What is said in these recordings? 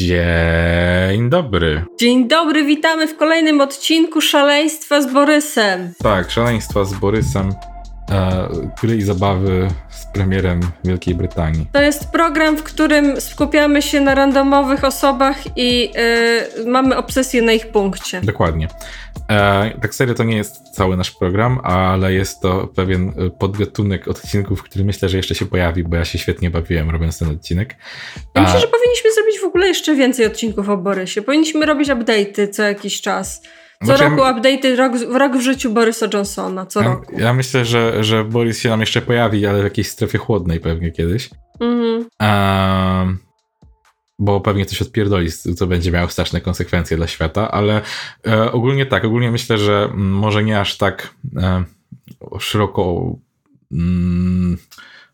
Dzień dobry. Dzień dobry, witamy w kolejnym odcinku Szaleństwa z Borysem. Tak, Szaleństwa z Borysem. I zabawy z premierem Wielkiej Brytanii. To jest program, w którym skupiamy się na randomowych osobach i yy, mamy obsesję na ich punkcie. Dokładnie. E, tak serio to nie jest cały nasz program, ale jest to pewien podgatunek odcinków, który myślę, że jeszcze się pojawi, bo ja się świetnie bawiłem robiąc ten odcinek. Ja myślę, że powinniśmy zrobić w ogóle jeszcze więcej odcinków o Borysie. Powinniśmy robić update'y co jakiś czas. Co znaczy, roku update'y, rok, rok w życiu Borysa Johnsona, co ja, roku. Ja myślę, że, że Boris się nam jeszcze pojawi, ale w jakiejś strefie chłodnej pewnie kiedyś. Mhm. Um, bo pewnie coś odpierdoli, co będzie miało straszne konsekwencje dla świata, ale e, ogólnie tak, ogólnie myślę, że może nie aż tak e, szeroko mm,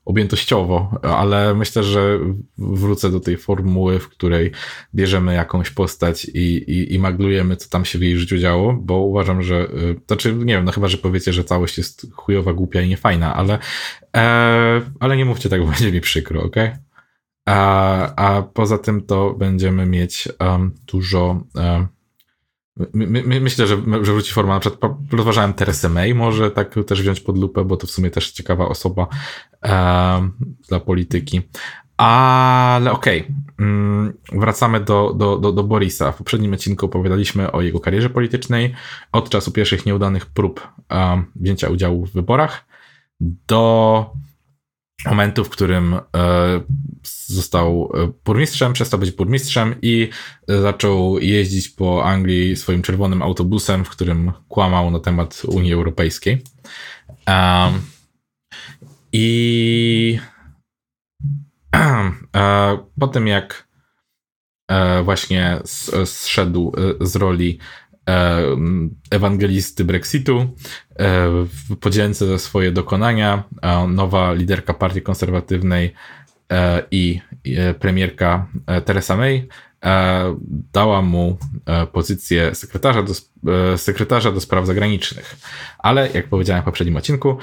objętościowo, ale myślę, że wrócę do tej formuły, w której bierzemy jakąś postać i, i, i maglujemy, co tam się w jej życiu działo, bo uważam, że, y, znaczy nie wiem, no chyba, że powiecie, że całość jest chujowa, głupia i niefajna, ale, e, ale nie mówcie tak, bo będzie mi przykro, ok? A, a poza tym to będziemy mieć um, dużo um, My, my, myślę, że, że wróci forma. Na przykład rozważałem Teresę May, może tak też wziąć pod lupę, bo to w sumie też ciekawa osoba e, dla polityki. Ale okej, okay. Mm, wracamy do, do, do, do Borisa. W poprzednim odcinku opowiadaliśmy o jego karierze politycznej, od czasu pierwszych nieudanych prób e, wzięcia udziału w wyborach do momentu, w którym e, został e, burmistrzem, przestał być burmistrzem i e, zaczął jeździć po Anglii swoim czerwonym autobusem, w którym kłamał na temat Unii Europejskiej. I po tym jak właśnie zszedł z roli ewangelisty Brexitu. W podzielce za swoje dokonania nowa liderka partii konserwatywnej e, i e, premierka e, Theresa May dała mu pozycję sekretarza do, sekretarza do spraw zagranicznych. Ale jak powiedziałem w poprzednim odcinku,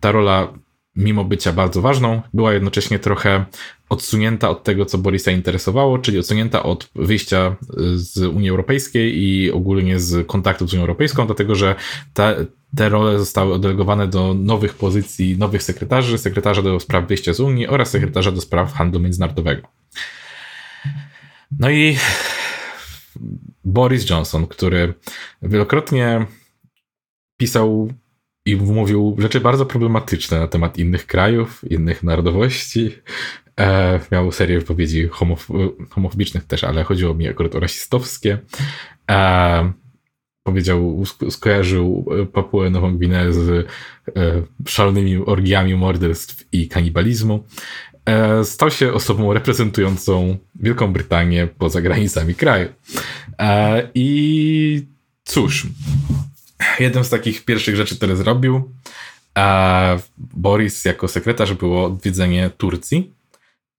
ta rola mimo bycia bardzo ważną, była jednocześnie trochę odsunięta od tego, co Borisa interesowało, czyli odsunięta od wyjścia z Unii Europejskiej i ogólnie z kontaktów z Unią Europejską, dlatego że te, te role zostały oddelegowane do nowych pozycji, nowych sekretarzy, sekretarza do spraw wyjścia z Unii oraz sekretarza do spraw handlu międzynarodowego. No i Boris Johnson, który wielokrotnie pisał i mówił rzeczy bardzo problematyczne na temat innych krajów, innych narodowości. E, miał serię wypowiedzi homof homofobicznych też, ale chodziło mi akurat o rasistowskie. E, powiedział, skojarzył Papuę Nową Gwinę z e, szalonymi orgiami morderstw i kanibalizmu. E, stał się osobą reprezentującą Wielką Brytanię poza granicami kraju. E, I cóż, jedną z takich pierwszych rzeczy, które zrobił Boris jako sekretarz było odwiedzenie Turcji.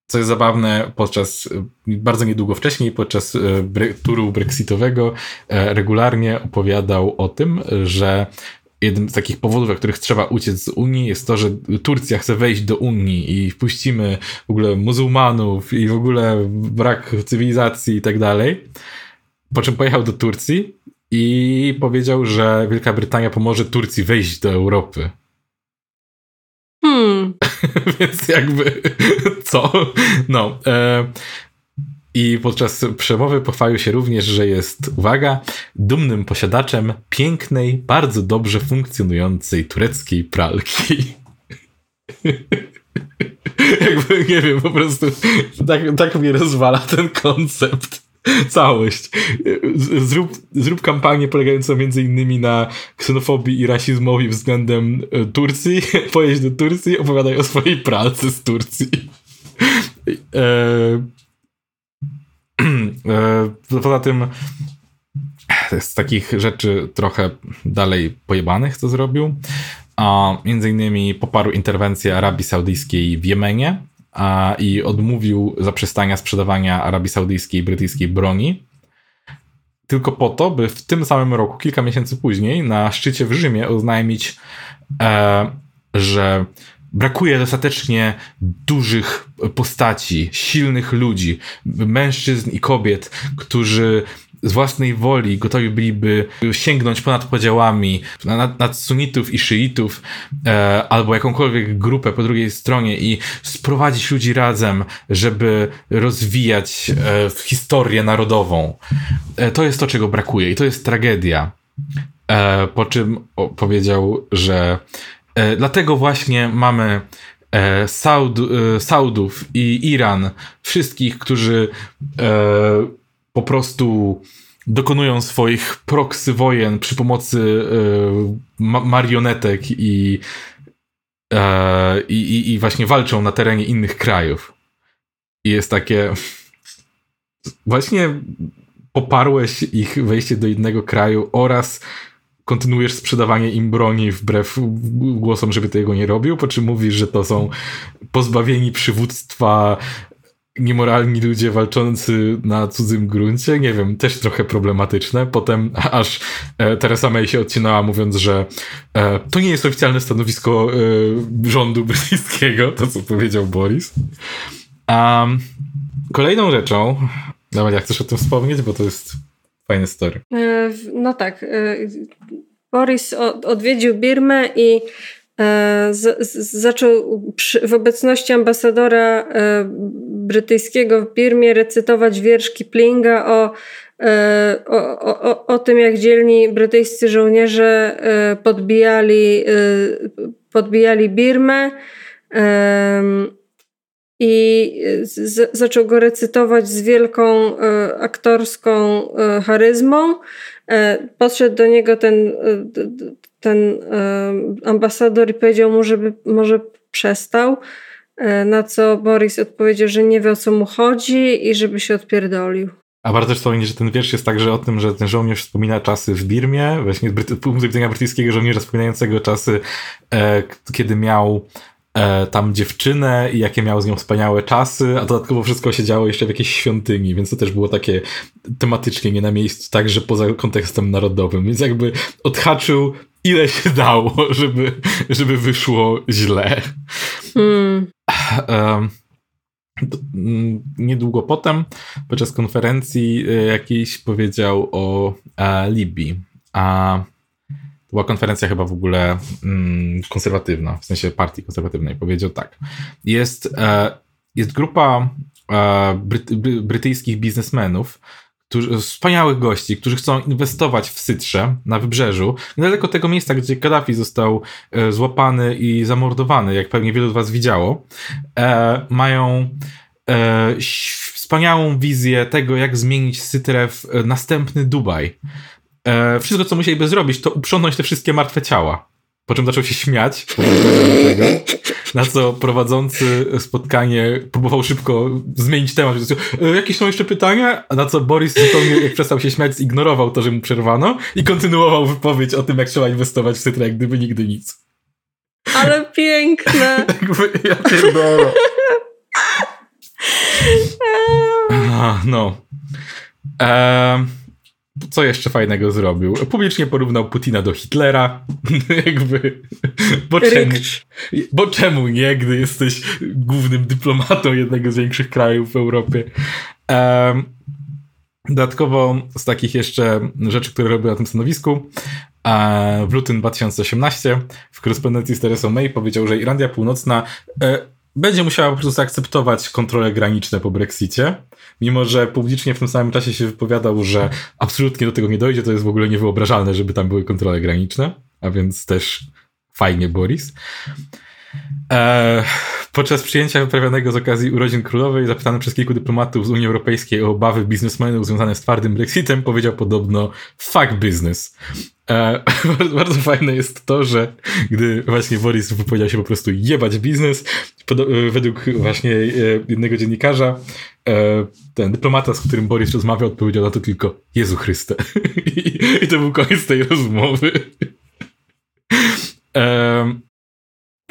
Co jest zabawne, podczas bardzo niedługo wcześniej, podczas e, bre, turu brexitowego, e, regularnie opowiadał o tym, że jednym z takich powodów, dla których trzeba uciec z Unii, jest to, że Turcja chce wejść do Unii i wpuścimy w ogóle muzułmanów i w ogóle brak cywilizacji i tak dalej. Po czym pojechał do Turcji i powiedział, że Wielka Brytania pomoże Turcji wejść do Europy. Hmm. Więc jakby co? No. E, I podczas przemowy pochwalił się również, że jest, uwaga, dumnym posiadaczem pięknej, bardzo dobrze funkcjonującej tureckiej pralki. jakby, nie wiem, po prostu tak, tak mnie rozwala ten koncept całość. Zrób, zrób kampanię polegającą między innymi na ksenofobii i rasizmowi względem e, Turcji. Pojedź do Turcji, opowiadaj o swojej pracy z Turcji. E, e, poza tym z takich rzeczy trochę dalej pojebanych, co zrobił. A między innymi poparł interwencję Arabii Saudyjskiej w Jemenie, a, i odmówił zaprzestania sprzedawania Arabii Saudyjskiej i brytyjskiej broni. Tylko po to, by w tym samym roku, kilka miesięcy później, na szczycie w Rzymie oznajmić, e, że brakuje dostatecznie dużych postaci, silnych ludzi, mężczyzn i kobiet, którzy z własnej woli gotowi byliby sięgnąć ponad podziałami nad, nad sunitów i szyitów e, albo jakąkolwiek grupę po drugiej stronie i sprowadzić ludzi razem, żeby rozwijać e, historię narodową. E, to jest to, czego brakuje i to jest tragedia. E, po czym powiedział, że e, dlatego właśnie mamy e, Saud, Saudów i Iran, wszystkich, którzy po prostu dokonują swoich proksy wojen przy pomocy ma marionetek i, i, i właśnie walczą na terenie innych krajów. I jest takie. Właśnie poparłeś ich wejście do innego kraju oraz kontynuujesz sprzedawanie im broni wbrew głosom, żeby tego nie robił, po czym mówisz, że to są pozbawieni przywództwa niemoralni ludzie walczący na cudzym gruncie, nie wiem, też trochę problematyczne. Potem aż e, Teresa May się odcinała mówiąc, że e, to nie jest oficjalne stanowisko e, rządu brytyjskiego, to co powiedział Boris. Um, kolejną rzeczą, nawet jak chcesz o tym wspomnieć, bo to jest fajny story. No tak. Boris odwiedził Birmę i z, z, zaczął przy, w obecności ambasadora brytyjskiego w Birmie recytować wiersz Kiplinga o, o, o, o tym, jak dzielni brytyjscy żołnierze podbijali, podbijali Birmę i z, zaczął go recytować z wielką e, aktorską e, charyzmą. E, podszedł do niego ten, e, ten e, ambasador i powiedział mu, żeby może przestał. E, na co Boris odpowiedział, że nie wie o co mu chodzi i żeby się odpierdolił. A warto też że ten wiersz jest także o tym, że ten żołnierz wspomina czasy w Birmie, właśnie z punktu widzenia brytyjskiego żołnierza wspominającego czasy, kiedy miał e, tam dziewczynę i jakie miał z nią wspaniałe czasy, a dodatkowo wszystko się działo jeszcze w jakiejś świątyni, więc to też było takie tematycznie nie na miejscu, także poza kontekstem narodowym, więc jakby odhaczył ile się dało, żeby, żeby wyszło źle. Hmm. Um, niedługo potem, podczas konferencji e, jakiejś powiedział o e, Libii. A była konferencja chyba w ogóle mm, konserwatywna, w sensie partii konserwatywnej. Powiedział tak. Jest, e, jest grupa e, bryty, brytyjskich biznesmenów, którzy, wspaniałych gości, którzy chcą inwestować w Sytrze na wybrzeżu, niedaleko tego miejsca, gdzie Kaddafi został e, złapany i zamordowany, jak pewnie wielu z Was widziało. E, mają e, wspaniałą wizję tego, jak zmienić Sytrę w e, następny Dubaj. E, wszystko, co musieliby zrobić, to uprzątnąć te wszystkie martwe ciała. Po czym zaczął się śmiać. Na co prowadzący spotkanie próbował szybko zmienić temat. E, jakieś są jeszcze pytania? A na co Boris zupełnie, jak przestał się śmiać, zignorował to, że mu przerwano i kontynuował wypowiedź o tym, jak trzeba inwestować w Cytrę, jak gdyby nigdy nic. Ale piękne. ja pierdolę. no. Um, co jeszcze fajnego zrobił? Publicznie porównał Putina do Hitlera. Jakby. Bo czemu, bo czemu nie, gdy jesteś głównym dyplomatą jednego z większych krajów w Europie? Um, dodatkowo z takich jeszcze rzeczy, które robił na tym stanowisku, w lutym 2018 w korespondencji z Teresą May powiedział, że Irlandia Północna e, będzie musiała po prostu zaakceptować kontrole graniczne po Brexicie mimo że publicznie w tym samym czasie się wypowiadał, że absolutnie do tego nie dojdzie, to jest w ogóle niewyobrażalne, żeby tam były kontrole graniczne, a więc też fajnie Boris. E, podczas przyjęcia wyprawionego z okazji urodzin królowej, zapytany przez kilku dyplomatów z Unii Europejskiej o obawy biznesmenów związane z twardym Brexitem, powiedział podobno fuck business. E, bardzo fajne jest to, że gdy właśnie Boris wypowiedział się po prostu jebać biznes, e, według właśnie jednego dziennikarza, ten dyplomata, z którym Boris rozmawiał, odpowiedział na to tylko Jezu Chryste. I, to był koniec tej rozmowy.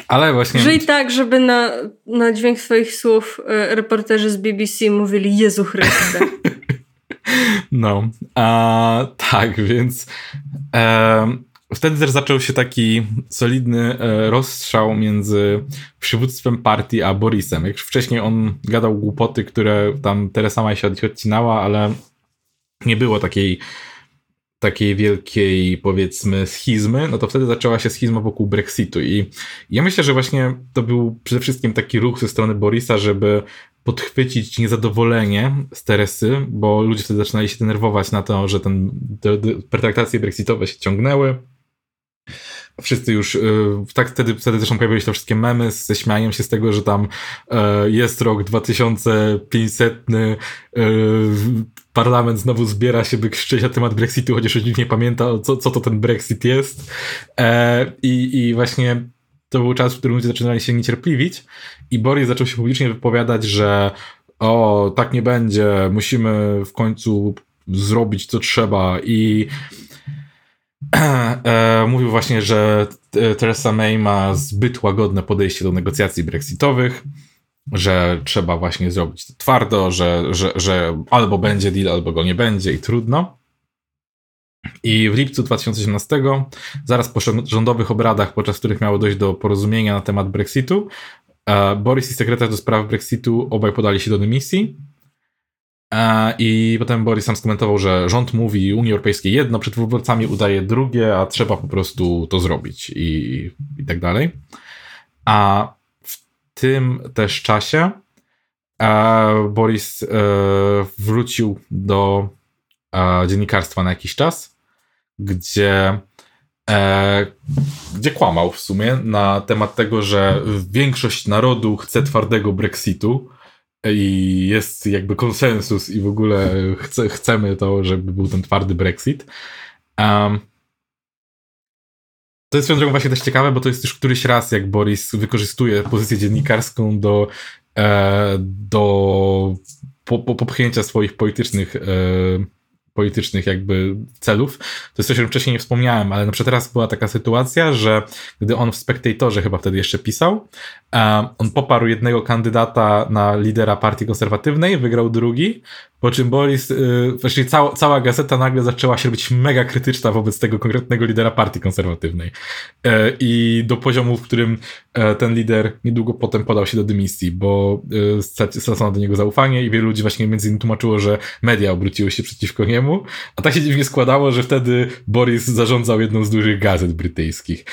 Ale właśnie. Żyj tak, żeby na, na dźwięk swoich słów e, reporterzy z BBC mówili Jezu Chryste. No, a, tak, więc. wtedy też zaczął się taki solidny e, rozstrzał między przywództwem partii a Borisem. Jak wcześniej on gadał głupoty, które tam Teresa May się od nich odcinała, ale nie było takiej takiej wielkiej, powiedzmy, schizmy, no to wtedy zaczęła się schizma wokół Brexitu. I ja myślę, że właśnie to był przede wszystkim taki ruch ze strony Borisa, żeby podchwycić niezadowolenie z Teresy, bo ludzie wtedy zaczynali się denerwować na to, że ten, te, te pertraktacje brexitowe się ciągnęły. Wszyscy już, y, tak wtedy, wtedy zresztą pojawiły się te wszystkie memy ze śmianiem się z tego, że tam e, jest rok 2500, parlament znowu zbiera się, by krzyczeć na temat Brexitu, chociaż już nikt nie pamięta, co, co to ten Brexit jest. E, i, I właśnie to był czas, w którym ludzie zaczynali się niecierpliwić i Boris zaczął się publicznie wypowiadać, że o, tak nie będzie, musimy w końcu zrobić co trzeba i e, mówił właśnie, że Theresa May ma zbyt łagodne podejście do negocjacji brexitowych, że trzeba właśnie zrobić to twardo, że, że, że albo będzie deal, albo go nie będzie i trudno. I w lipcu 2018, zaraz po rządowych obradach, podczas których miało dojść do porozumienia na temat Brexitu, e, Boris i sekretarz do spraw Brexitu obaj podali się do dymisji. E, I potem Boris sam skomentował, że rząd mówi Unii Europejskiej jedno, przed wyborcami udaje drugie, a trzeba po prostu to zrobić i, i tak dalej. A tym też czasie e, Boris e, wrócił do e, dziennikarstwa na jakiś czas, gdzie, gdzie kłamał w sumie na temat tego, że większość narodu chce twardego Brexitu i jest jakby konsensus i w ogóle chce, chcemy to, żeby był ten twardy Brexit. Um, to jest swoją drogą właśnie też ciekawe, bo to jest już któryś raz, jak Boris wykorzystuje pozycję dziennikarską do, e, do popchnięcia swoich politycznych e, politycznych jakby celów. To jest coś, o czym wcześniej nie wspomniałem, ale na przykład teraz była taka sytuacja, że gdy on w Spectatorze chyba wtedy jeszcze pisał, on poparł jednego kandydata na lidera partii konserwatywnej, wygrał drugi, po czym Boris, yy, właściwie cała, cała gazeta nagle zaczęła się robić mega krytyczna wobec tego konkretnego lidera partii konserwatywnej. E, I do poziomu, w którym e, ten lider niedługo potem podał się do dymisji, bo e, stracono do niego zaufanie i wielu ludzi właśnie między innymi tłumaczyło, że media obróciły się przeciwko niemu, a tak się dziwnie składało, że wtedy Boris zarządzał jedną z dużych gazet brytyjskich.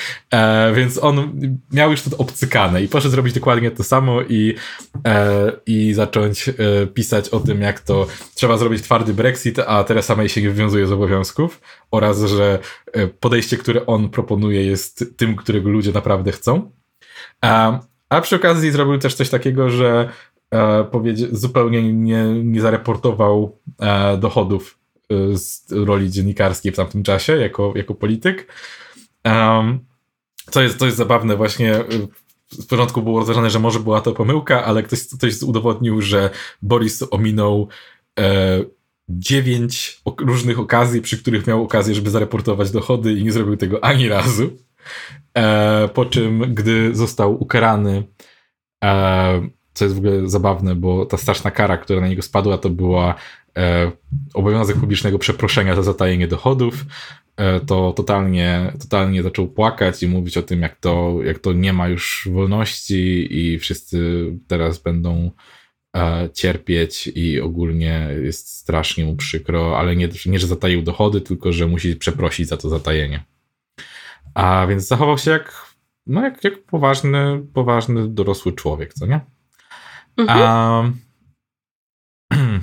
Więc on miał już to obcykane i poszedł zrobić dokładnie to samo i, i zacząć pisać o tym, jak to trzeba zrobić twardy Brexit, a Teresa May się nie wywiązuje z obowiązków oraz, że e, podejście, które on proponuje jest tym, którego ludzie naprawdę chcą. A, a przy okazji zrobił też coś takiego, że e, zupełnie nie, nie zareportował e, dochodów z roli dziennikarskiej w tamtym czasie jako, jako polityk. Um, co jest, zabawne, właśnie w porządku było rozważane, że może była to pomyłka, ale ktoś, ktoś udowodnił, że Boris ominął dziewięć różnych okazji, przy których miał okazję, żeby zareportować dochody i nie zrobił tego ani razu. E, po czym, gdy został ukarany, e, co jest w ogóle zabawne, bo ta straszna kara, która na niego spadła, to była e, obowiązek publicznego przeproszenia za zatajenie dochodów, e, to totalnie, totalnie zaczął płakać i mówić o tym, jak to, jak to nie ma już wolności i wszyscy teraz będą E, cierpieć i ogólnie jest strasznie mu przykro, ale nie, nie, że zataił dochody, tylko że musi przeprosić za to zatajenie. A więc zachował się jak, no jak, jak poważny, poważny dorosły człowiek, co nie? Mhm. A,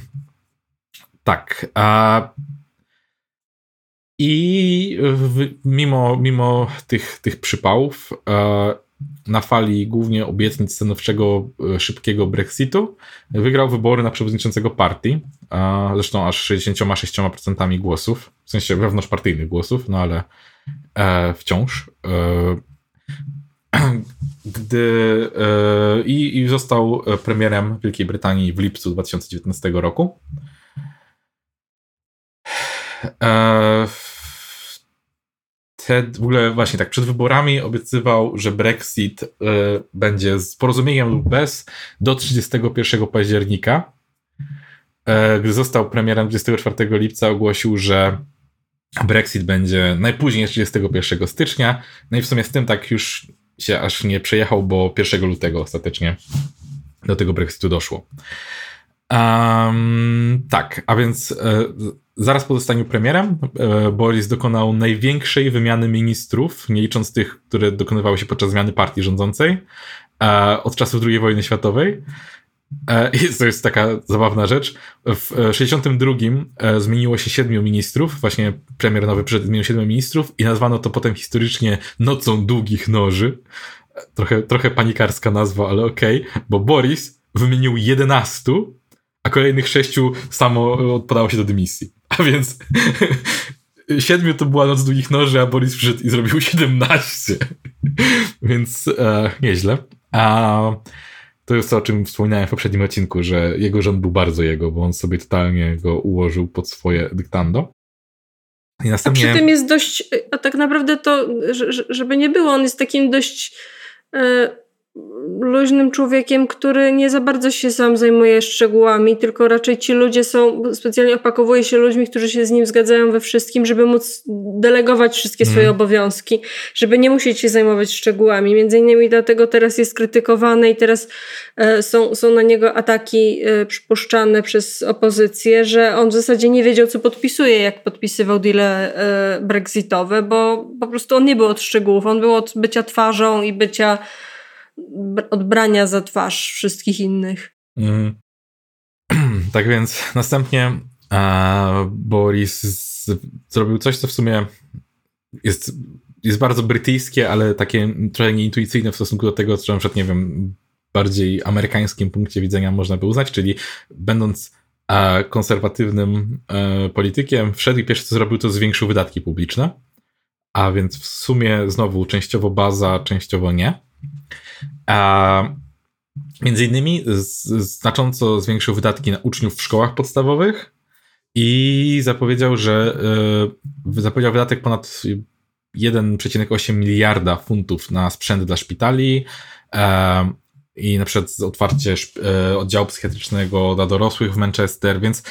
tak. A, I w, mimo, mimo tych, tych przypałów, e, na fali głównie obietnic stanowczego, e, szybkiego Brexitu, wygrał wybory na przewodniczącego partii, zresztą aż 66% głosów, w sensie wewnątrzpartyjnych głosów, no ale e, wciąż. E, gdy e, i, i został premierem Wielkiej Brytanii w lipcu 2019 roku. E, Ted w ogóle właśnie tak przed wyborami obiecywał, że Brexit y, będzie z porozumieniem lub bez do 31 października. Y, gdy został premierem 24 lipca, ogłosił, że Brexit będzie najpóźniej 31 stycznia. No i w sumie z tym tak już się aż nie przejechał, bo 1 lutego ostatecznie do tego Brexitu doszło. Um, tak, a więc e, zaraz po zostaniu premierem e, Boris dokonał największej wymiany ministrów, nie licząc tych, które dokonywały się podczas zmiany partii rządzącej e, od czasów II wojny światowej. E, I to jest taka zabawna rzecz. W 62 e, zmieniło się siedmiu ministrów, właśnie premier nowy przyszedł, zmienił siedmiu ministrów i nazwano to potem historycznie Nocą Długich Noży. Trochę, trochę panikarska nazwa, ale okej, okay, bo Boris wymienił 11, a kolejnych sześciu samo odpadało się do dymisji. A więc siedmiu to była Noc Długich Noży, a Boris przyszedł i zrobił 17. więc e, nieźle. A to jest to, o czym wspominałem w poprzednim odcinku, że jego rząd był bardzo jego, bo on sobie totalnie go ułożył pod swoje dyktando. I następnie... A przy tym jest dość, a tak naprawdę to, żeby nie było, on jest takim dość e, luźnym człowiekiem, który nie za bardzo się sam zajmuje szczegółami, tylko raczej ci ludzie są, specjalnie opakowuje się ludźmi, którzy się z nim zgadzają we wszystkim, żeby móc delegować wszystkie swoje mm. obowiązki, żeby nie musieć się zajmować szczegółami. Między innymi dlatego teraz jest krytykowany i teraz e, są, są na niego ataki e, przypuszczane przez opozycję, że on w zasadzie nie wiedział, co podpisuje, jak podpisywał deale e, brexitowe, bo po prostu on nie był od szczegółów, on był od bycia twarzą i bycia odbrania za twarz wszystkich innych. Mm. Tak więc następnie e, Boris z, zrobił coś, co w sumie jest, jest bardzo brytyjskie, ale takie trochę nieintuicyjne w stosunku do tego, co na przykład, nie wiem, bardziej amerykańskim punkcie widzenia można by uznać, czyli będąc e, konserwatywnym e, politykiem, wszedł i pierwsze co zrobił, to zwiększył wydatki publiczne, a więc w sumie znowu częściowo baza, częściowo nie. A między innymi znacząco zwiększył wydatki na uczniów w szkołach podstawowych i zapowiedział, że yy, zapowiedział wydatek ponad 1,8 miliarda funtów na sprzęt dla szpitali yy, i na przykład otwarcie yy, oddziału psychiatrycznego dla dorosłych w Manchester, więc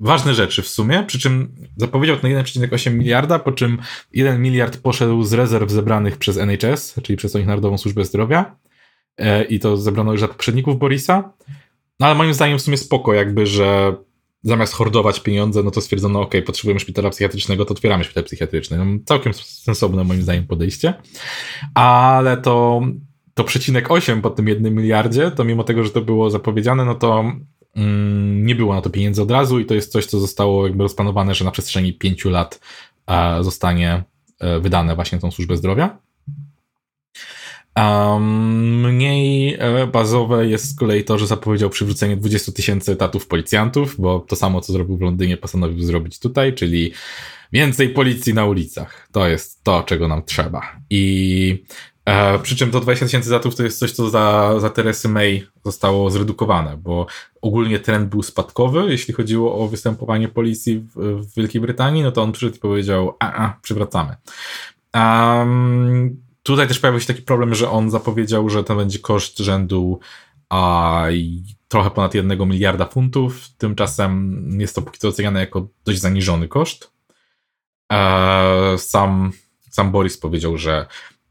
ważne rzeczy w sumie, przy czym zapowiedział to na 1,8 miliarda, po czym 1 miliard poszedł z rezerw zebranych przez NHS, czyli przez Narodową Służbę Zdrowia e, i to zebrano już za poprzedników Borisa. No ale moim zdaniem w sumie spoko jakby, że zamiast hordować pieniądze, no to stwierdzono, ok, potrzebujemy szpitala psychiatrycznego, to otwieramy szpital psychiatryczny. No, całkiem sensowne moim zdaniem podejście. Ale to, to przecinek 8 po tym jednym miliardzie, to mimo tego, że to było zapowiedziane, no to nie było na to pieniędzy od razu i to jest coś, co zostało jakby rozplanowane, że na przestrzeni pięciu lat e, zostanie e, wydane właśnie tą służbę zdrowia. Mniej e, bazowe jest z kolei to, że zapowiedział przywrócenie 20 tysięcy etatów policjantów, bo to samo, co zrobił w Londynie, postanowił zrobić tutaj, czyli więcej policji na ulicach. To jest to, czego nam trzeba. I E, przy czym to 20 tysięcy zatów to jest coś, co za, za Teresy May zostało zredukowane, bo ogólnie trend był spadkowy, jeśli chodziło o występowanie policji w, w Wielkiej Brytanii, no to on przyszedł i powiedział, a, a przywracamy. Um, tutaj też pojawił się taki problem, że on zapowiedział, że to będzie koszt rzędu a, trochę ponad jednego miliarda funtów, tymczasem jest to póki co oceniane jako dość zaniżony koszt. E, sam, sam Boris powiedział, że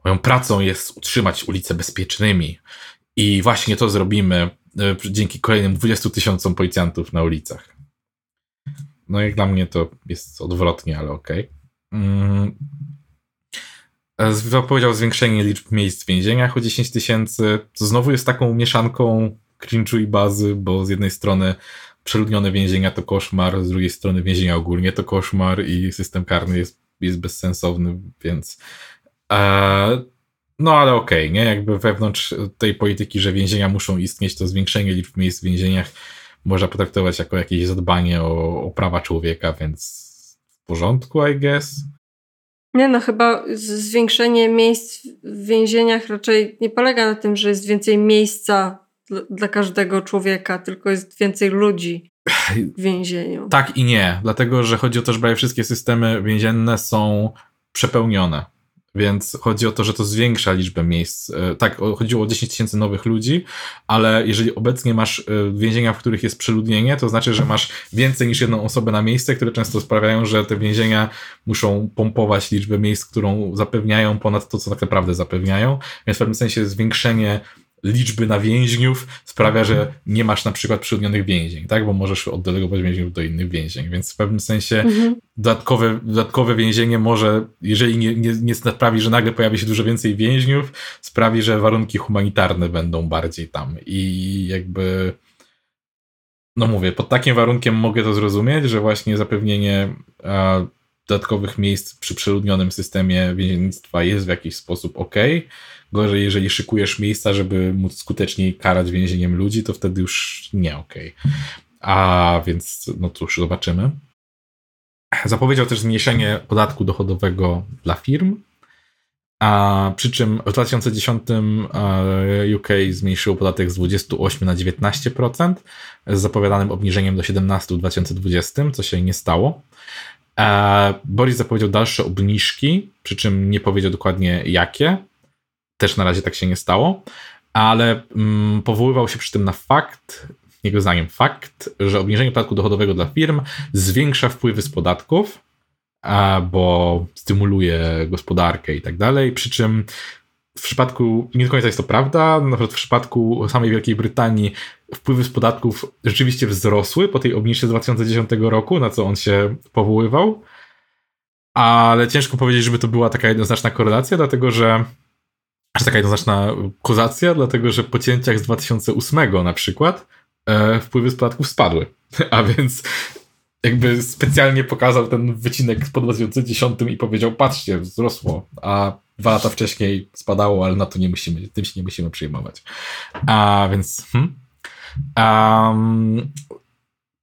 Moją pracą jest utrzymać ulice bezpiecznymi. I właśnie to zrobimy e, dzięki kolejnym 20 tysiącom policjantów na ulicach. No jak dla mnie to jest odwrotnie, ale okej. Okay. Mm. Zapowiedział zwiększenie liczb miejsc w więzieniach o 10 tysięcy. To znowu jest taką mieszanką cringe'u i bazy, bo z jednej strony przeludnione więzienia to koszmar, z drugiej strony więzienia ogólnie to koszmar i system karny jest, jest bezsensowny, więc E, no ale okej, okay, nie? Jakby wewnątrz tej polityki, że więzienia muszą istnieć, to zwiększenie liczb miejsc w więzieniach można potraktować jako jakieś zadbanie o, o prawa człowieka, więc w porządku, I guess. Nie no, chyba zwiększenie miejsc w więzieniach raczej nie polega na tym, że jest więcej miejsca dla, dla każdego człowieka, tylko jest więcej ludzi w więzieniu. Tak i nie, dlatego że chodzi o to, że prawie wszystkie systemy więzienne są przepełnione Więc chodzi o to, że to zwiększa liczbę miejsc. E, tak, chodziło o 10 tysięcy nowych ludzi, ale jeżeli obecnie masz e, więzienia, w których jest przeludnienie, to znaczy, że masz więcej niż jedną osobę na miejsce, które często sprawiają, że te więzienia muszą pompować liczbę miejsc, którą zapewniają ponad to, co tak naprawdę zapewniają. Więc w pewnym sensie zwiększenie liczby na więźniów sprawia, że nie masz na przykład przyrodnionych więzień, tak? Bo możesz oddelegować więźniów do innych więzień, więc w pewnym sensie mhm. dodatkowe, dodatkowe więzienie może, jeżeli nie, nie, nie sprawi, że nagle pojawi się dużo więcej więźniów, sprawi, że warunki humanitarne będą bardziej tam i jakby no mówię, pod takim warunkiem mogę to zrozumieć, że właśnie zapewnienie a, dodatkowych miejsc przy przeludnionym systemie więziennictwa jest w jakiś sposób ok, Gorzej, jeżeli szykujesz miejsca, żeby móc skuteczniej karać więzieniem ludzi, to wtedy już nie okej. Okay. A więc, no cóż, zobaczymy. Zapowiedział też zmniejszenie podatku dochodowego dla firm, a przy czym w 2010 UK zmniejszyło podatek z 28 na 19%, z zapowiadanym obniżeniem do 17 w 2020, co się nie stało. Boris zapowiedział dalsze obniżki, przy czym nie powiedział dokładnie jakie. Też na razie tak się nie stało, ale mm, powoływał się przy tym na fakt, jego zdaniem fakt, że obniżenie podatku dochodowego dla firm zwiększa wpływy z podatków, bo stymuluje gospodarkę i tak dalej. Przy czym w przypadku, nie do końca jest to prawda, na przykład w przypadku samej Wielkiej Brytanii wpływy z podatków rzeczywiście wzrosły po tej obniżce z 2010 roku, na co on się powoływał. Ale ciężko powiedzieć, żeby to była taka jednoznaczna korelacja, dlatego że aż taka jednoznaczna kozacja, dlatego że po cięciach z 2008 na przykład e, wpływy z podatków spadły. A więc jakby specjalnie pokazał ten wycinek po 2010 i powiedział, patrzcie, wzrosło, a dwa lata wcześniej spadało, ale na to nie musimy, tym się nie musimy przejmować. A więc... Hmm. Um,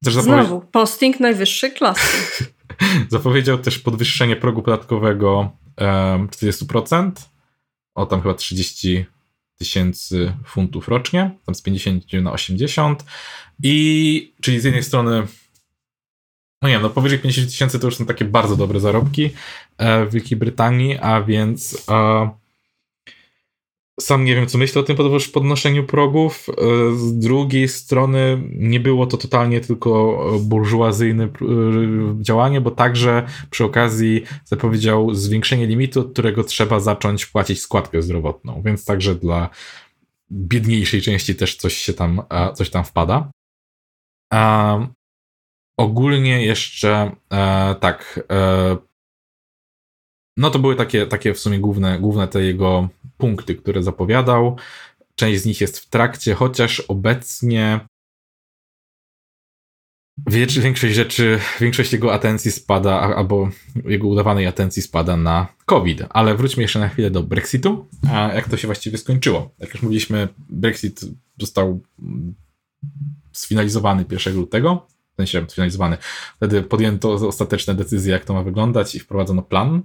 Znowu, posting najwyższej klasy. zapowiedział też podwyższenie progu podatkowego um, 40%, o tam chyba 30 tysięcy funtów rocznie, tam z 50 na 80 i czyli z jednej strony no nie wiem, no powyżej 50 tysięcy to już są takie bardzo dobre zarobki e, w Wielkiej Brytanii, a więc a, sam nie wiem, co myślę o tym podnoszeniu progów. E, z drugiej strony nie było to totalnie tylko burżuazyjne działanie, bo także przy okazji zapowiedział zwiększenie limitu, od którego trzeba zacząć płacić składkę zdrowotną, więc także dla biedniejszej części też coś się tam, coś tam wpada. Ogólnie jeszcze e, tak, e, no to były takie, takie w sumie główne, główne te jego punkty, które zapowiadał. Część z nich jest w trakcie, chociaż obecnie większość rzeczy, większość jego atencji spada, albo jego udawanej atencji spada na COVID. Ale wróćmy jeszcze na chwilę do Brexitu. A jak to się właściwie skończyło? Jak już mówiliśmy, Brexit został sfinalizowany 1 lutego w sensie sfinalizowany. Wtedy podjęto ostateczne decyzje, jak to ma wyglądać i wprowadzono plan.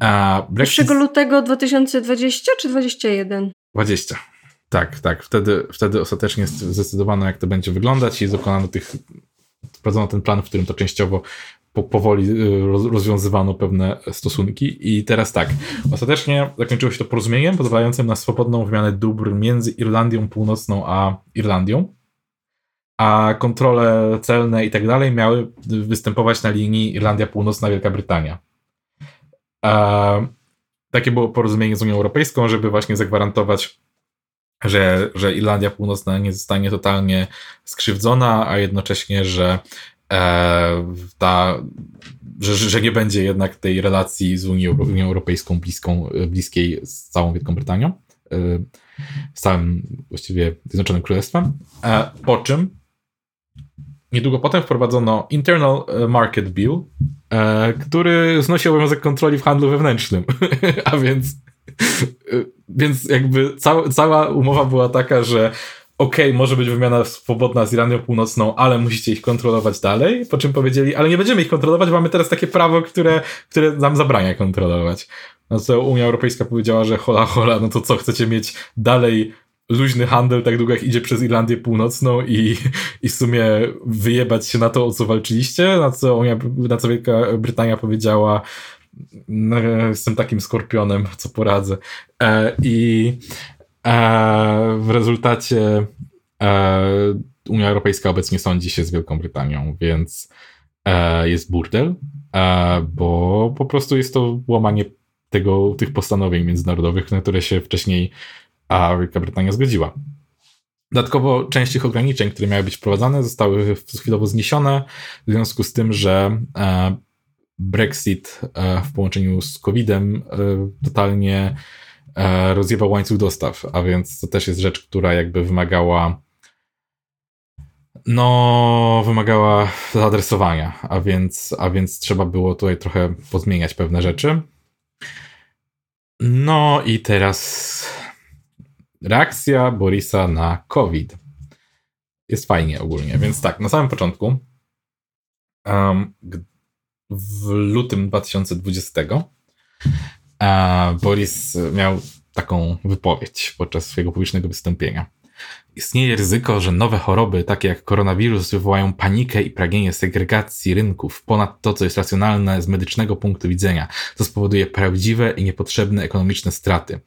A Brexit... 1 lutego 2020 czy 2021? 20. Tak, tak. Wtedy, wtedy ostatecznie zdecydowano, jak to będzie wyglądać i dokonano tych, wprowadzono ten plan, w którym to częściowo po, powoli y, rozwiązywano pewne stosunki. I teraz tak, ostatecznie zakończyło się to porozumieniem pozwalającym na swobodną wymianę dóbr między Irlandią Północną a Irlandią a kontrole celne i tak dalej miały występować na linii Irlandia Północna, Wielka Brytania. takie było porozumienie z Unią Europejską, żeby właśnie zagwarantować, że, że Irlandia Północna nie zostanie totalnie skrzywdzona, a jednocześnie, że e, ta, że, że nie będzie jednak tej relacji z Unią, Unią Europejską bliską, bliskiej z całą Wielką Brytanią, e, z całym właściwie Zjednoczonym Królestwem. E, po czym Niedługo potem wprowadzono Internal e, Market Bill, e, który znosi obowiązek kontroli w handlu wewnętrznym. A więc, e, więc jakby cała, cała umowa była taka, że ok, może być wymiana swobodna z Iranią Północną, ale musicie ich kontrolować dalej. Po czym powiedzieli, ale nie będziemy ich kontrolować, mamy teraz takie prawo, które, które nam zabrania kontrolować. No co Unia Europejska powiedziała, że hola hola, no to co, chcecie mieć dalej luźny handel tak długo jak idzie przez Irlandię Północną i, i w sumie wyjebać się na to, o co walczyliście, na co, na co Wielka Brytania powiedziała no, jestem takim skorpionem, co poradzę. E, I e, w rezultacie e, Unia Europejska obecnie sądzi się z Wielką Brytanią, więc e, jest burdel, e, bo po prostu jest to łamanie tego, tych postanowień międzynarodowych, na które się wcześniej a Wielka Brytania zgodziła. Dodatkowo część tych ograniczeń, które miały być wprowadzane, zostały chwilowo zniesione w związku z tym, że e, Brexit e, w połączeniu z COVID-em e, totalnie rozjebał łańcuch dostaw, a więc to też jest rzecz, która jakby wymagała no, wymagała zaadresowania, a więc, a więc trzeba było tutaj trochę pozmieniać pewne rzeczy. No i teraz reakcja Borisa na COVID. Jest fajnie ogólnie, więc tak, na samym początku um, w lutym 2020 uh, Boris miał taką wypowiedź podczas swojego publicznego wystąpienia. Istnieje ryzyko, że nowe choroby, takie jak koronawirus, wywołają panikę i pragnienie segregacji rynków ponad to, co jest racjonalne z medycznego punktu widzenia, co spowoduje prawdziwe i niepotrzebne ekonomiczne straty.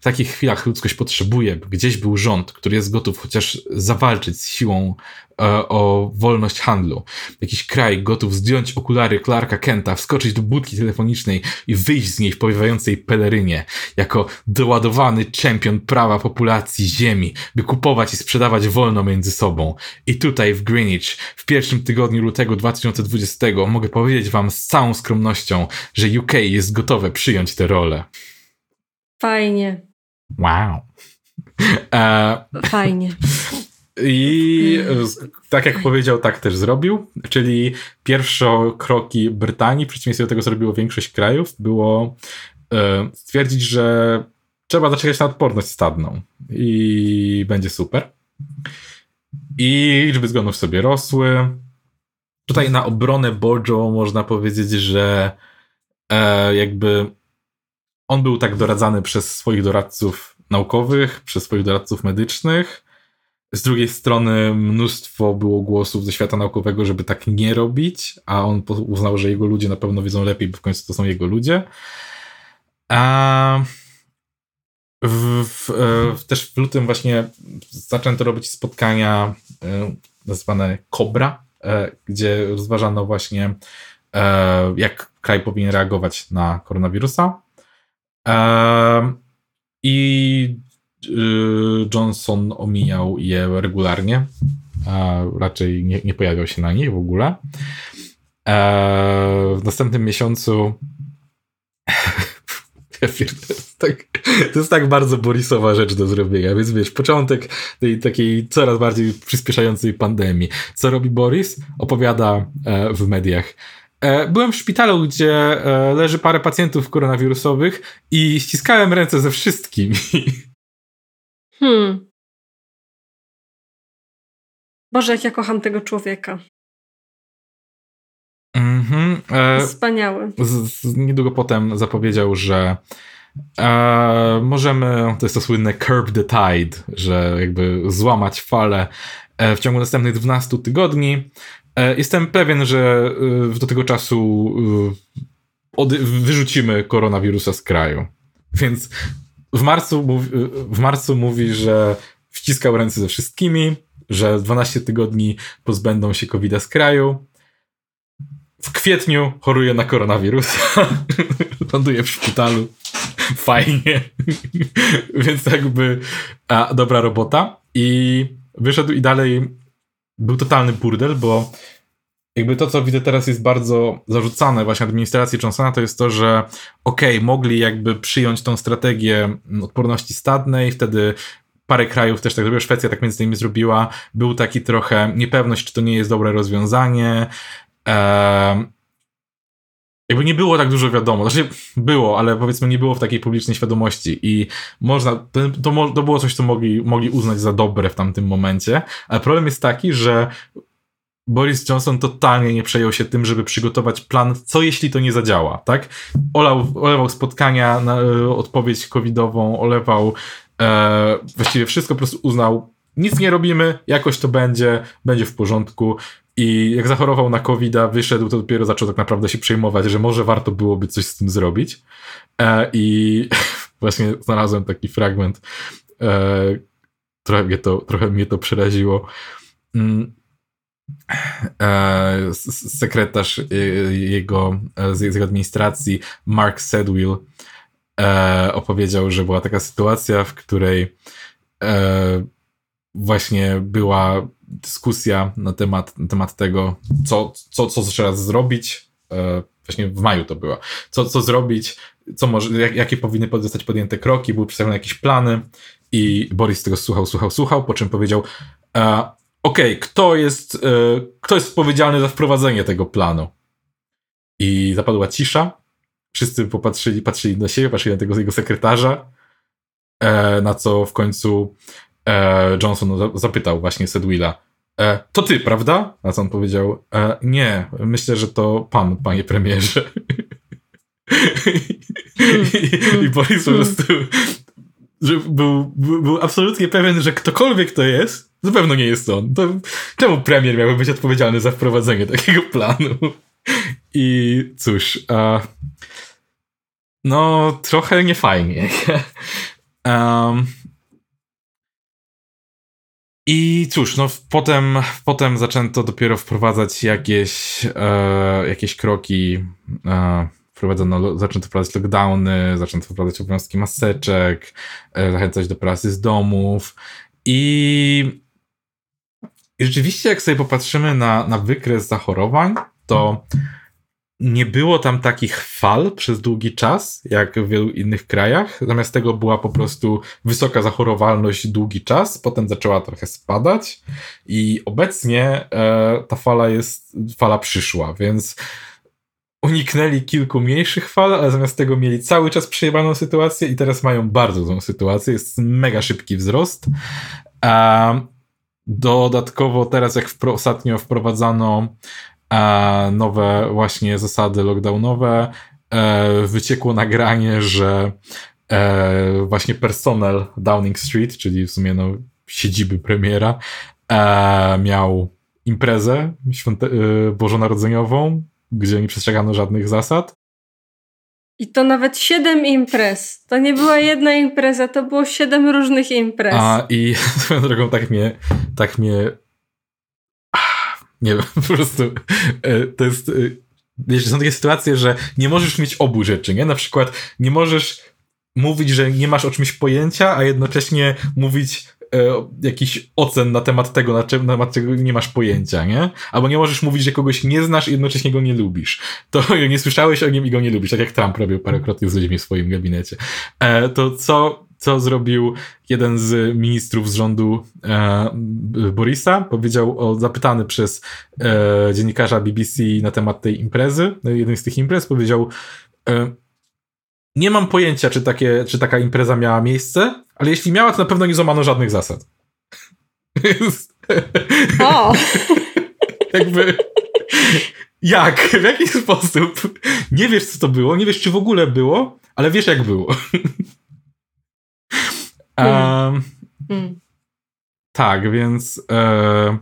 W takich chwilach ludzkość potrzebuje, by gdzieś był rząd, który jest gotów chociaż zawalczyć z siłą E, o wolność handlu. Jakiś kraj gotów zdjąć okulary Clarka Kenta, wskoczyć do budki telefonicznej i wyjść z niej w powiewającej pelerynie, jako doładowany czempion prawa populacji Ziemi, by kupować i sprzedawać wolno między sobą. I tutaj w Greenwich, w pierwszym tygodniu lutego 2020 mogę powiedzieć wam z całą skromnością, że UK jest gotowe przyjąć tę rolę. Fajnie. Wow. E... Fajnie. I tak jak powiedział, tak też zrobił. Czyli pierwsze kroki Brytanii, w przeciwieństwie do tego, co robiło większość krajów, było e, stwierdzić, że trzeba zaczekać na odporność stadną i będzie super. I liczby zgonów sobie rosły. Tutaj na obronę Bojo można powiedzieć, że e, jakby on był tak doradzany przez swoich doradców naukowych, przez swoich doradców medycznych z drugiej strony mnóstwo było głosów ze świata naukowego, żeby tak nie robić, a on uznał, że jego ludzie na pewno wiedzą lepiej, bo w końcu to są jego ludzie. A w, w, e, w, też w lutym właśnie zaczęto robić spotkania e, nazywane Cobra, e, gdzie rozważano właśnie jak kraj powinien reagować na koronawirusa. I Johnson omijał je regularnie, raczej nie, nie pojawiał się na nich w ogóle. W następnym miesiącu tak, to jest tak bardzo Borisowa rzecz do zrobienia, więc wiesz, początek tej takiej coraz bardziej przyspieszającej pandemii. Co robi Boris? Opowiada e, w mediach. E, byłem w szpitalu, gdzie leży parę pacjentów koronawirusowych i ściskałem ręce ze wszystkimi. Hmm. Boże, jak ja kocham tego człowieka. Mhm. E, Wspaniały. Z, z, niedługo potem zapowiedział, że e, możemy, to jest to słynne curb the tide, że jakby złamać falę e, w ciągu następnych 12 tygodni. E, jestem pewien, że e, do tego czasu e, wyrzucimy koronawirusa z kraju. Więc w marcu, mówi, w marcu mówi, że wciskał ręce ze wszystkimi, że 12 tygodni pozbędą się covid z kraju. W kwietniu choruje na koronawirusa. Ląduje w szpitalu. Fajnie. Więc jakby a, dobra robota. I wyszedł i dalej był totalny burdel, bo jakby to, co widzę teraz jest bardzo zarzucane właśnie administracji Johnsona, to jest to, że okej, okay, mogli jakby przyjąć tą strategię odporności stadnej, wtedy parę krajów też tak zrobiło, Szwecja tak między innymi zrobiła, był taki trochę niepewność, czy to nie jest dobre rozwiązanie. Eee, jakby nie było tak dużo wiadomo. Znaczy było, ale powiedzmy nie było w takiej publicznej świadomości i można, to, to, to było coś, co mogli, mogli uznać za dobre w tamtym momencie, ale problem jest taki, że Boris Johnson totalnie nie przejął się tym, żeby przygotować plan, co jeśli to nie zadziała, tak? Olał, olewał spotkania na e, odpowiedź covidową, olewał e, właściwie wszystko, po prostu uznał, nic nie robimy, jakoś to będzie, będzie w porządku. I jak zachorował na covid wyszedł, to dopiero zaczął tak naprawdę się przejmować, że może warto byłoby coś z tym zrobić. E, I właśnie znalazłem taki fragment, e, trochę mnie to, trochę mnie to przeraziło. Mm. E, sekretarz jego, z jego administracji, Mark Sedwill, opowiedział, że była taka sytuacja, w której właśnie była dyskusja na temat, na temat tego, co, co, co trzeba zrobić. E, właśnie w maju to była. Co, co zrobić, co może, jak, jakie powinny zostać podjęte kroki, były przedstawione jakieś plany i Boris tego słuchał, słuchał, słuchał, po czym powiedział e, okej, okay, kto jest, e, kto jest odpowiedzialny za wprowadzenie tego planu? I zapadła cisza. Wszyscy popatrzyli, patrzyli na siebie, patrzyli na tego jego sekretarza, e, na co w końcu e, Johnson zapytał właśnie Sedwilla, e, to ty, prawda? A co on powiedział, e, nie, myślę, że to pan, panie premierze. I, Boris po prostu że był, był, absolutnie pewien, że ktokolwiek to jest, na pewno nie jest on. To czemu premier miałby być odpowiedzialny za wprowadzenie takiego planu? I cóż, a, no trochę niefajnie. um, I cóż, no potem, potem zaczęto dopiero wprowadzać jakieś, e, jakieś kroki. E, wprowadzono, zaczęto wprowadzać lockdowny, zaczęto wprowadzać obowiązki maseczek, e, zachęcać do pracy z domów. I, I rzeczywiście, jak sobie popatrzymy na, na wykres zachorowań, to nie było tam takich fal przez długi czas, jak w wielu innych krajach. Zamiast tego była po prostu wysoka zachorowalność długi czas, potem zaczęła trochę spadać i obecnie e, ta fala jest, fala przyszła, więc uniknęli kilku mniejszych fal, ale zamiast tego mieli cały czas przejebaną sytuację i teraz mają bardzo złą sytuację. Jest mega szybki wzrost. A dodatkowo teraz, jak ostatnio wprowadzano e, nowe właśnie zasady lockdownowe, e, wyciekło nagranie, że e, właśnie personel Downing Street, czyli w sumie no, siedziby premiera, e, miał imprezę bożonarodzeniową, gdzie nie przestrzegano żadnych zasad. I to nawet siedem imprez. To nie była jedna impreza, to było siedem różnych imprez. A i swoją drogą tak mnie, tak mnie nie wiem, po prostu e, to jest. E, są takie sytuacje, że nie możesz mieć obu rzeczy, nie? Na przykład nie możesz mówić, że nie masz o czymś pojęcia, a jednocześnie mówić e, jakiś ocen na temat tego, na, czym, na temat czego nie masz pojęcia, nie? Albo nie możesz mówić, że kogoś nie znasz i jednocześnie go nie lubisz. To nie słyszałeś o nim i go nie lubisz, tak jak Trump robił parokrotnie z ludźmi w swoim gabinecie. E, to co co zrobił jeden z ministrów z rządu e, Borisa. Powiedział, o, zapytany przez e, dziennikarza BBC na temat tej imprezy, jednej z tych imprez, powiedział e, nie mam pojęcia, czy, takie, czy taka impreza miała miejsce, ale jeśli miała, to na pewno nie złamano żadnych zasad. O! Jakby... Jak? W jaki sposób? Nie wiesz, co to było, nie wiesz, czy w ogóle było, ale wiesz, jak było. Mm. Tak, więc e,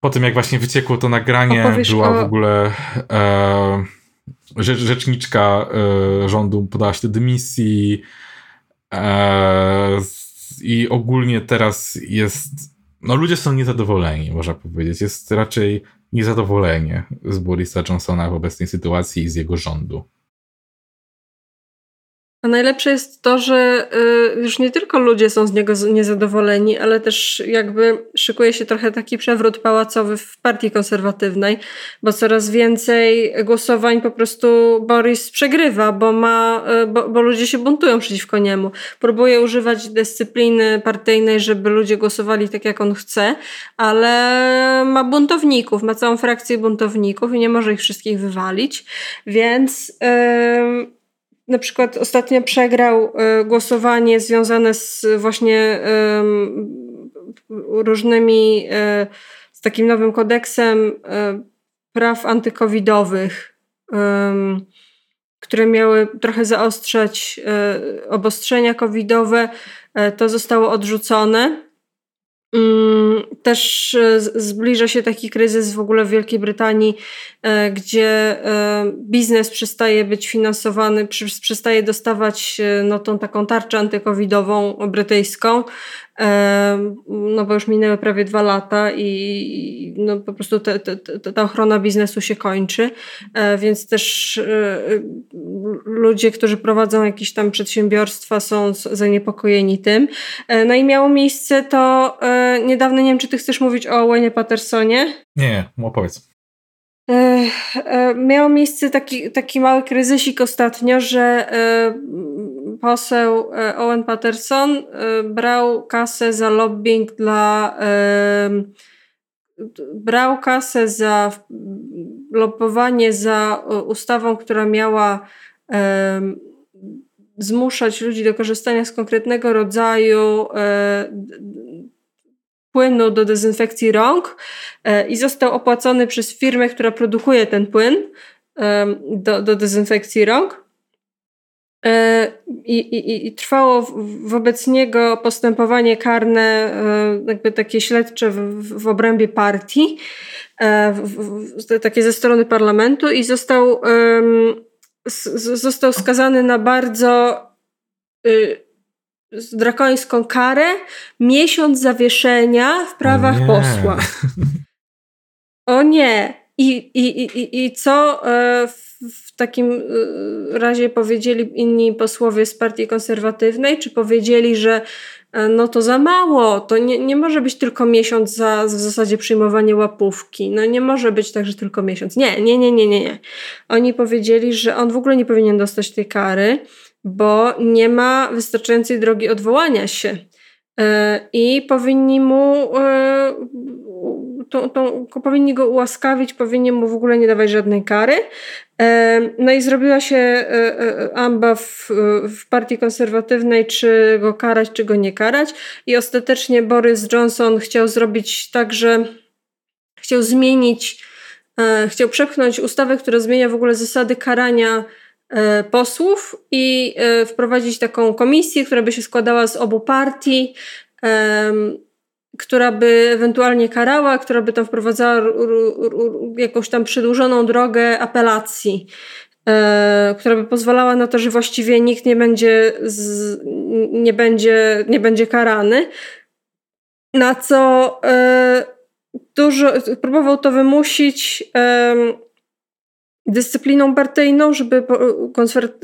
po tym jak właśnie wyciekło to nagranie, Opowiesz była o... w ogóle e, rzecz, rzeczniczka e, rządu podała się do dymisji e, i ogólnie teraz jest no ludzie są niezadowoleni, można powiedzieć. Jest raczej niezadowolenie z Borisa Johnsona w obecnej sytuacji i z jego rządu. A najlepsze jest to, że y, już nie tylko ludzie są z niego niezadowoleni, ale też jakby szykuje się trochę taki przewrót pałacowy w partii konserwatywnej, bo coraz więcej głosowań po prostu Boris przegrywa, bo, ma, y, bo, bo ludzie się buntują przeciwko niemu. Próbuje używać dyscypliny partyjnej, żeby ludzie głosowali tak, jak on chce, ale ma buntowników, ma całą frakcję buntowników i nie może ich wszystkich wywalić, więc. Yy, na przykład ostatnio przegrał y, głosowanie związane z właśnie różnymi, y, z takim nowym kodeksem y, praw antykowidowych, które miały trochę zaostrzać obostrzenia covidowe. To zostało odrzucone. Też zbliża się taki kryzys w ogóle w Wielkiej Brytanii, gdzie biznes przestaje być finansowany, przestaje dostawać no, tą taką tarczę antykowidową brytyjską no bo już minęły prawie dwa lata i no po prostu te, te, te, ta ochrona biznesu się kończy, e, więc też e, ludzie, którzy prowadzą jakieś tam przedsiębiorstwa są zaniepokojeni tym. E, no i miało miejsce to niedawno, nie wiem czy ty chcesz mówić o Wayne Pattersonie? Nie, opowiedz. Miał miejsce taki, taki mały kryzysik ostatnio, że poseł e, Owen Patterson e, brał kasę za lobbying dla brał kasę za lobowanie za ustawą, która miała zmuszać ludzi do korzystania z konkretnego rodzaju e, płynu do dezynfekcji rąk i został opłacony przez firmę, która produkuje ten płyn do, do dezynfekcji rąk. E, I, i, I, trwało wobec niego postępowanie karne, e, jakby takie śledcze w, w obrębie partii, e, w, w, takie ze strony parlamentu i został, został skazany na bardzo y, drakońską karę, miesiąc zawieszenia w prawach posła. O nie! I, i, i, i co w takim y, razie powiedzieli inni posłowie z partii konserwatywnej, czy powiedzieli, że e, no to za mało, to nie, nie może być tylko miesiąc za w zasadzie przyjmowanie łapówki. No nie może być tak, że tylko miesiąc. Nie, nie, nie, nie, nie, nie. Oni powiedzieli, że on w ogóle nie powinien dostać tej kary, bo nie ma wystarczającej drogi odwołania się. E, I powinni mu e, to, to, powinni go ułaskawić, powinni mu w ogóle nie dawać żadnej kary. E, no i zrobiła się amba w, w partii konserwatywnej, czy go karać, czy go nie karać. I ostatecznie Boris Johnson chciał zrobić tak, że chciał zmienić, chciał przepchnąć ustawę, która zmienia w ogóle zasady karania posłów i wprowadzić taką komisję, która by się składała z obu partii która by ewentualnie karała, która by tam wprowadzała jakąś tam przedłużoną drogę apelacji, e, która by pozwalała na to, że właściwie nikt nie będzie, z, nie będzie, nie będzie karany. Na co e, dużo, próbował to wymusić e, dyscypliną partyjną, żeby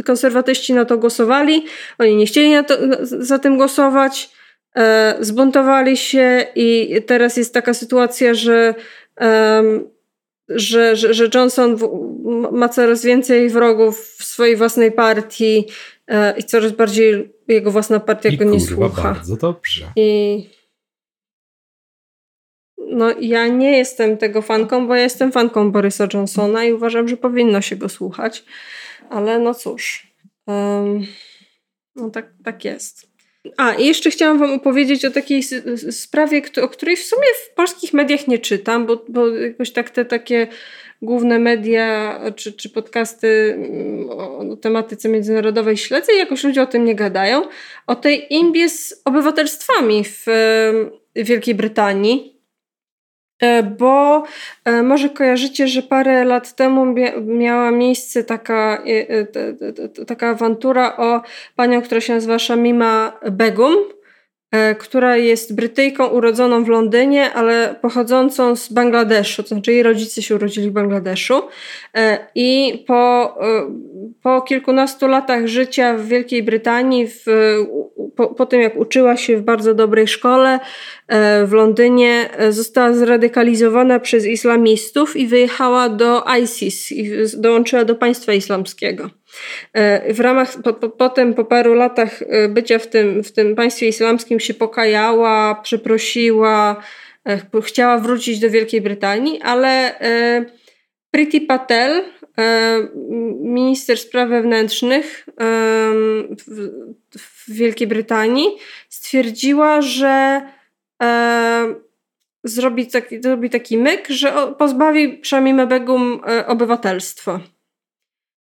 konserwatyści na to głosowali. Oni nie chcieli na to, za tym głosować. E, zbuntowali się i teraz jest taka sytuacja, że, że, że, że Johnson ma coraz więcej wrogów w swojej własnej partii e, i coraz bardziej jego własna partia I go nie kurwa, słucha. bardzo dobrze. I no ja nie jestem tego fanką, bo ja jestem fanką Borysa Johnsona i uważam, że powinno się go słuchać. Ale no cóż. Um, no tak, tak jest. A, i jeszcze chciałam Wam opowiedzieć o takiej sprawie, o której w sumie w polskich mediach nie czytam, bo, bo jakoś tak te takie główne media czy, czy podcasty mm, o tematyce międzynarodowej śledzę i jakoś ludzie o tym nie gadają. O tej imbie z obywatelstwami w Wielkiej Brytanii. E, bo e, może kojarzycie, że parę lat temu miała miejsce taka, e, taka awantura o panią, która się nazywa Shamima Begum, która jest Brytyjką urodzoną w Londynie, ale pochodzącą z Bangladeszu, to znaczy jej rodzice się urodzili w Bangladeszu. I po, po kilkunastu latach życia w Wielkiej Brytanii, w, po, po tym jak uczyła się w bardzo dobrej szkole, E, w Londynie e, została zradykalizowana przez islamistów i wyjechała do ISIS i dołączyła do państwa islamskiego. E, w ramach, po, po, potem po paru latach bycia w tym, w tym państwie islamskim się pokajała, przeprosiła, chciała wrócić do Wielkiej Brytanii, ale Priti Patel, minister spraw wewnętrznych w Wielkiej Brytanii, stwierdziła, że e, zrobi, taki, zrobi taki myk, że pozbawi przynajmniej Begum e, obywatelstwa.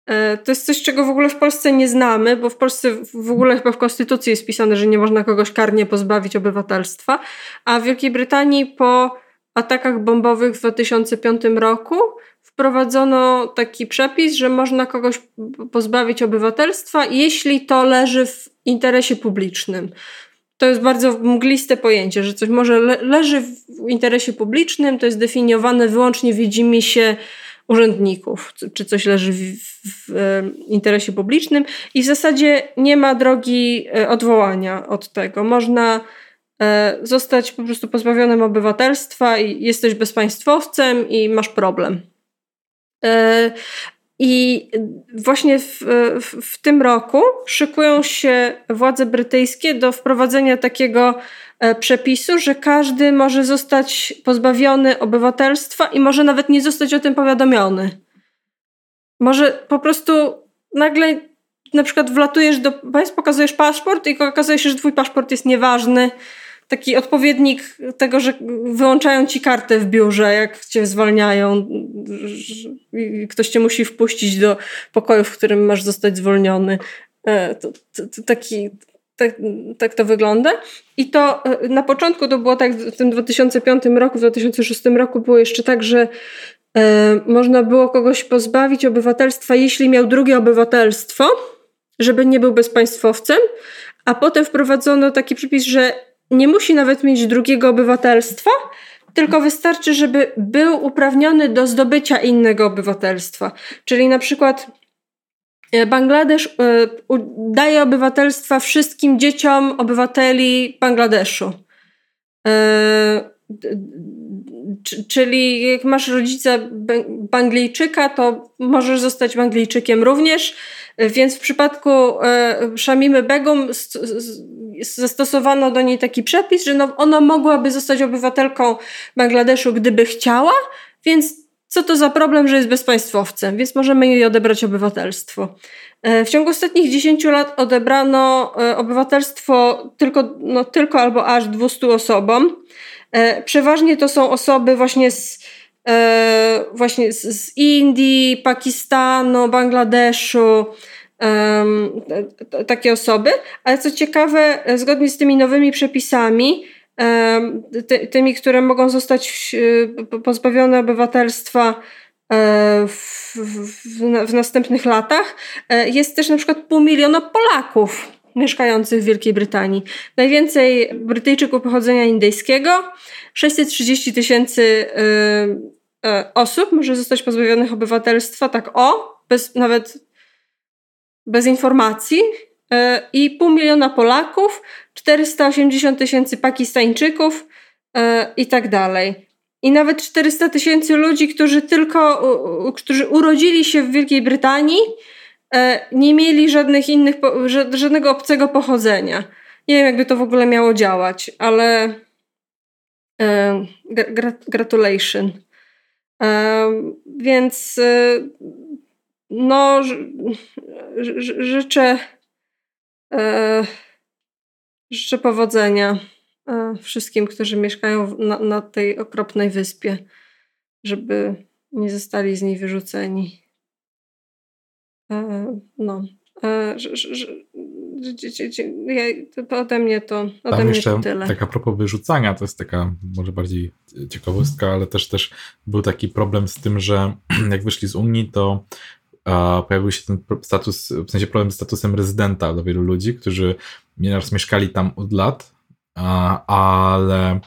E, to jest coś, czego w ogóle w Polsce nie znamy, bo w Polsce w ogóle chyba w Konstytucji jest pisane, że nie można kogoś karnie pozbawić obywatelstwa, a w Wielkiej Brytanii po atakach bombowych w 2005 roku wprowadzono taki przepis, że można kogoś pozbawić obywatelstwa, jeśli to leży w interesie publicznym. To jest bardzo mgliste pojęcie, że coś może le leży w interesie publicznym, to jest definiowane wyłącznie widzimy się urzędników, czy coś leży w, w, w, interesie publicznym i w zasadzie nie ma drogi e, odwołania od tego. Można e, zostać po prostu pozbawionym obywatelstwa i jesteś bezpaństwowcem i masz problem. E, I właśnie w, w, w, tym roku szykują się władze brytyjskie do wprowadzenia takiego e, przepisu, że każdy może zostać pozbawiony obywatelstwa i może nawet nie zostać o tym powiadomiony. Może po prostu nagle na przykład wlatujesz do państwa, pokazujesz paszport i okazuje się, że twój paszport jest nieważny taki odpowiednik tego, że wyłączają ci kartę w biurze, jak cię zwalniają. Ktoś cię musi wpuścić do pokoju, w którym masz zostać zwolniony. E, to, to, to taki, tak, tak to wygląda. I to e, na początku to było tak w tym 2005 roku, w 2006 roku było jeszcze tak, że e, można było kogoś pozbawić obywatelstwa, jeśli miał drugie obywatelstwo, żeby nie był bezpaństwowcem, a potem wprowadzono taki przepis, że nie musi nawet mieć drugiego obywatelstwa, tylko wystarczy, żeby był uprawniony do zdobycia innego obywatelstwa. Czyli na przykład e, Bangladesz e, daje obywatelstwa wszystkim dzieciom obywateli Bangladeszu. E, czyli jak masz rodzica Banglijczyka, to możesz zostać Banglijczykiem również. Więc w przypadku Szamimy Begum zastosowano do niej taki przepis, że no ona mogłaby zostać obywatelką Bangladeszu, gdyby chciała, więc co to za problem, że jest bezpaństwowcem, więc możemy jej odebrać obywatelstwo. E, w ciągu ostatnich 10 lat odebrano e, obywatelstwo tylko, no, tylko albo aż 200 osobom. E, przeważnie to są osoby właśnie z, właśnie z Indii, Pakistanu, Bangladeszu, takie osoby, ale co ciekawe, zgodnie z tymi nowymi przepisami, ty, tymi, które mogą zostać pozbawione obywatelstwa e, w, w, w, następnych latach, e, jest też na przykład pół miliona Polaków mieszkających w Wielkiej Brytanii. Najwięcej Brytyjczyków pochodzenia indyjskiego, 630 tysięcy e, osób może zostać pozbawionych obywatelstwa, tak o, bez nawet bez informacji e, i pół miliona Polaków, 480 tysięcy Pakistańczyków e, i tak dalej. I nawet 400 tysięcy ludzi, którzy tylko, którzy urodzili się w Wielkiej Brytanii, e, nie mieli żadnych innych, żadnego obcego pochodzenia. Nie wiem, jakby to w ogóle miało działać, ale gratulation. Więc no, życzę, e, życzę powodzenia e, wszystkim, którzy mieszkają na, na tej okropnej wyspie, żeby nie zostali z niej wyrzuceni. E, no. To ode mnie to, ode Tam mnie jeszcze to tyle. Tak a propos wyrzucania, to jest taka może bardziej ciekawostka, ale też też był taki problem z tym, że jak wyszli z Unii, to pojawił się ten status, w sensie problem z statusem rezydenta dla wielu ludzi, którzy nieraz mieszkali tam od lat, ale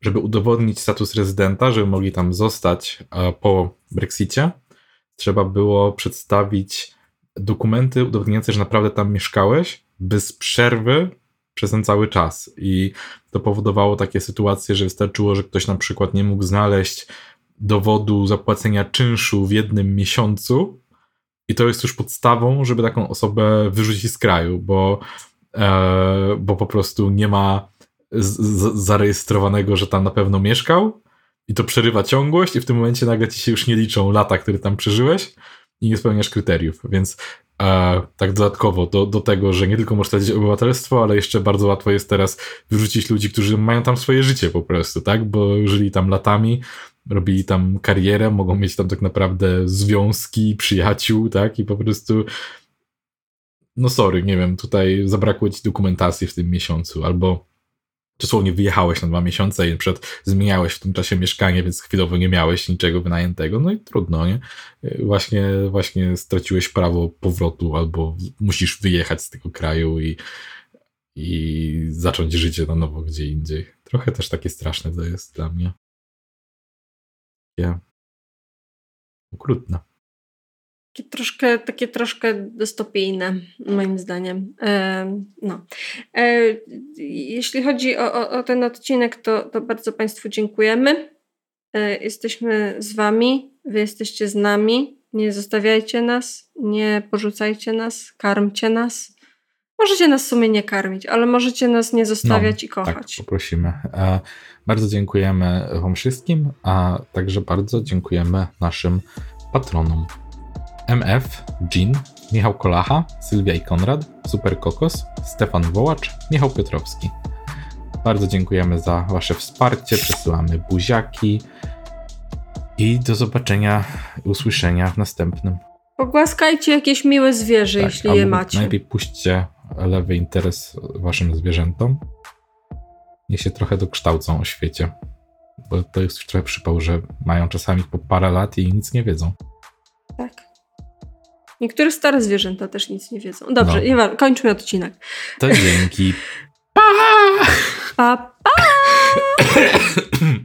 żeby udowodnić status rezydenta, żeby mogli tam zostać po Brexicie, trzeba było przedstawić dokumenty udowodniające, że naprawdę tam mieszkałeś bez przerwy przez ten cały czas. I to powodowało takie sytuacje, że wystarczyło, że ktoś na przykład nie mógł znaleźć dowodu zapłacenia czynszu w jednym miesiącu, i to jest już podstawą, żeby taką osobę wyrzucić z kraju, bo, e, bo po prostu nie ma z, z, zarejestrowanego, że tam na pewno mieszkał. I to przerywa ciągłość i w tym momencie nagle ci się już nie liczą lata, które tam przeżyłeś i nie spełniasz kryteriów, więc e, tak dodatkowo do, do tego, że nie tylko możesz stracić obywatelstwo, ale jeszcze bardzo łatwo jest teraz wyrzucić ludzi, którzy mają tam swoje życie po prostu, tak, bo żyli tam latami robili tam karierę, mogą mieć tam tak naprawdę związki, przyjaciół, tak? I po prostu no sorry, nie wiem, tutaj zabrakło ci dokumentacji w tym miesiącu, albo dosłownie wyjechałeś na dwa miesiące i przed zmieniałeś w tym czasie mieszkanie, więc chwilowo nie miałeś niczego wynajętego, no i trudno, nie? Właśnie, właśnie straciłeś prawo powrotu, albo musisz wyjechać z tego kraju i, i zacząć życie na nowo gdzie indziej. Trochę też takie straszne to jest dla mnie. Ja. Okrutne. Takie troszkę, takie troszkę dystopijne, moim zdaniem. E, no. E, jeśli chodzi o, o, o, ten odcinek, to, to bardzo Państwu dziękujemy. E, jesteśmy z Wami, Wy jesteście z nami. Nie zostawiajcie nas, nie porzucajcie nas, karmcie nas. Możecie nas w sumie nie karmić, ale możecie nas nie zostawiać no, i kochać. Tak, poprosimy. E, bardzo dziękujemy Wam wszystkim, a także bardzo dziękujemy naszym patronom. MF, Jean, Michał Kolacha, Sylwia i Konrad, Super Kokos, Stefan Wołacz, Michał Piotrowski. Bardzo dziękujemy za Wasze wsparcie, przesyłamy buziaki i do zobaczenia, usłyszenia w następnym. Pogłaskajcie jakieś miłe zwierzę, tak, jeśli je macie. Najlepiej puśćcie lewy interes Waszym zwierzętom. Niech się trochę dokształcą o świecie. Bo to jest już trochę przypał, że mają czasami po parę lat i nic nie wiedzą. Tak. Niektóre stare zwierzęta też nic nie wiedzą. Dobrze, no. kończmy odcinek. To dzięki. Pa! Pa, pa!